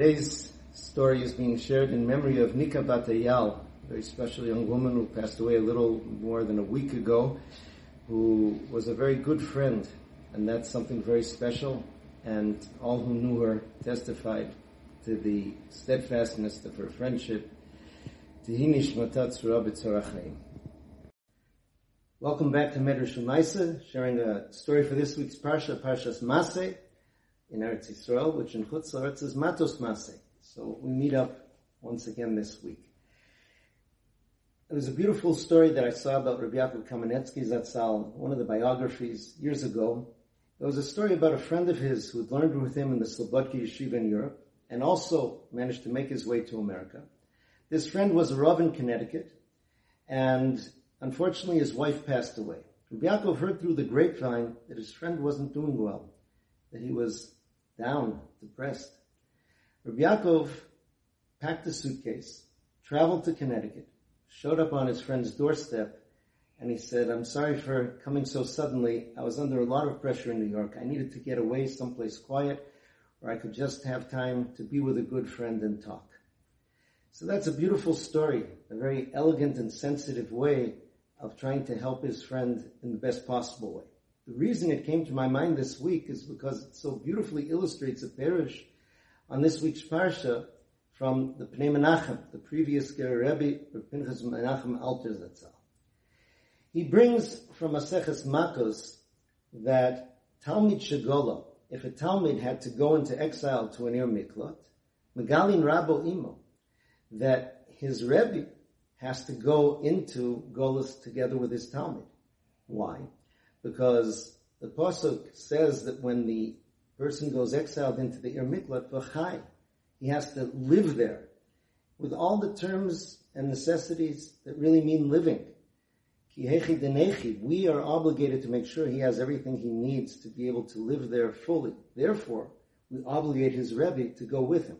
Today's story is being shared in memory of Nika Batayal, a very special young woman who passed away a little more than a week ago, who was a very good friend, and that's something very special. And all who knew her testified to the steadfastness of her friendship. Welcome back to Medrash Umaisa, sharing a story for this week's Parsha, Parshas Maseh, in Eretz Yisrael, which in Chutz is Matos Maseh. So we meet up once again this week. Was a beautiful story that I saw about Rabbi Yaakov Kamenetsky Zatzal, one of the biographies years ago. It was a story about a friend of his who had learned with him in the Slobodka Yeshiva in Europe and also managed to make his way to America. This friend was a Rav in Connecticut and unfortunately his wife passed away. Rabbi Yaakov heard through the grapevine that his friend wasn't doing well, that he was down, depressed. Rabbi Yaakov packed a suitcase, traveled to Connecticut, showed up on his friend's doorstep, and he said, I'm sorry for coming so suddenly. I was under a lot of pressure in New York. I needed to get away someplace quiet where I could just have time to be with a good friend and talk. So that's a beautiful story, a very elegant and sensitive way of trying to help his friend in the best possible way. The reason it came to my mind this week is because it so beautifully illustrates a peirush on this week's parsha from the Pnei Menachem, the previous Ger Rebbe, Pinchas Menachem Alter Zatzal. He brings from Maseches Makos that Talmid Shagola, if a Talmid had to go into exile to an Ir Miklat, Megalin Rabo Imo, that his Rebbe has to go into Golas together with his Talmid. Because the pasuk says that when the person goes exiled into the Ir Miklat he has to live there with all the terms and necessities that really mean living. We are obligated to make sure he has everything he needs to be able to live there fully. Therefore, we obligate his Rebbe to go with him.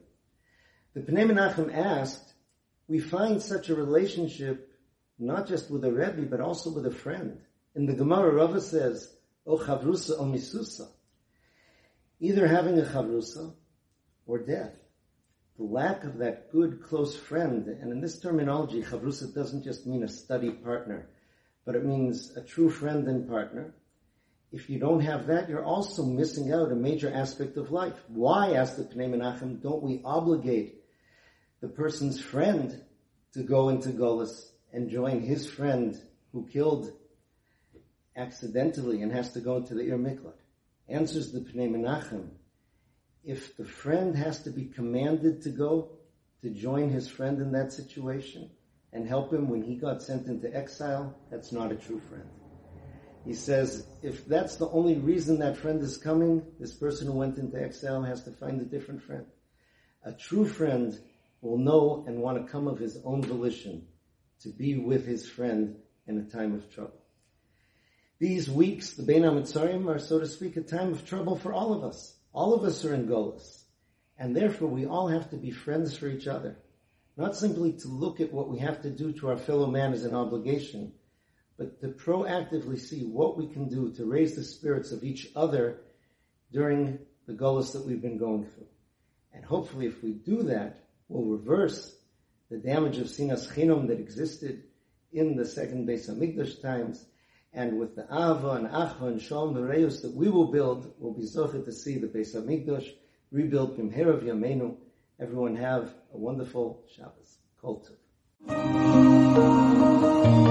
The Pnei Menachem asked, we find such a relationship not just with a Rebbe, but also with a friend. In the Gemara, Rava says, O chavrusa o misusa. Either having a chavrusa or death. The lack of that good close friend, and in this terminology, chavrusa doesn't just mean a study partner, but it means a true friend and partner. If you don't have that, you're also missing out a major aspect of life. Why, asked the Pnei Menachem, don't we obligate the person's friend to go into Golis and join his friend who killed accidentally and has to go into the Ir Miklat? Answers the Pnei Menachem. If the friend has to be commanded to go to join his friend in that situation and help him when he got sent into exile, that's not a true friend. He says, if that's the only reason that friend is coming, this person who went into exile has to find a different friend. A true friend will know and want to come of his own volition to be with his friend in a time of trouble. These weeks, the Bein HaMitzarim, are, so to speak, a time of trouble for all of us. All of us are in Golas. And therefore, we all have to be friends for each other. Not simply to look at what we have to do to our fellow man as an obligation, but to proactively see what we can do to raise the spirits of each other during the Golas that we've been going through. And hopefully, if we do that, we'll reverse the damage of Sinas Chinom that existed in the second Beis Hamikdash times and with the Ava and Achva and Shalom Reus that we will build, we'll be zochet to see the Beis Hamikdash rebuilt Bimherav Yameinu. Everyone have a wonderful Shabbos. Kol Tov.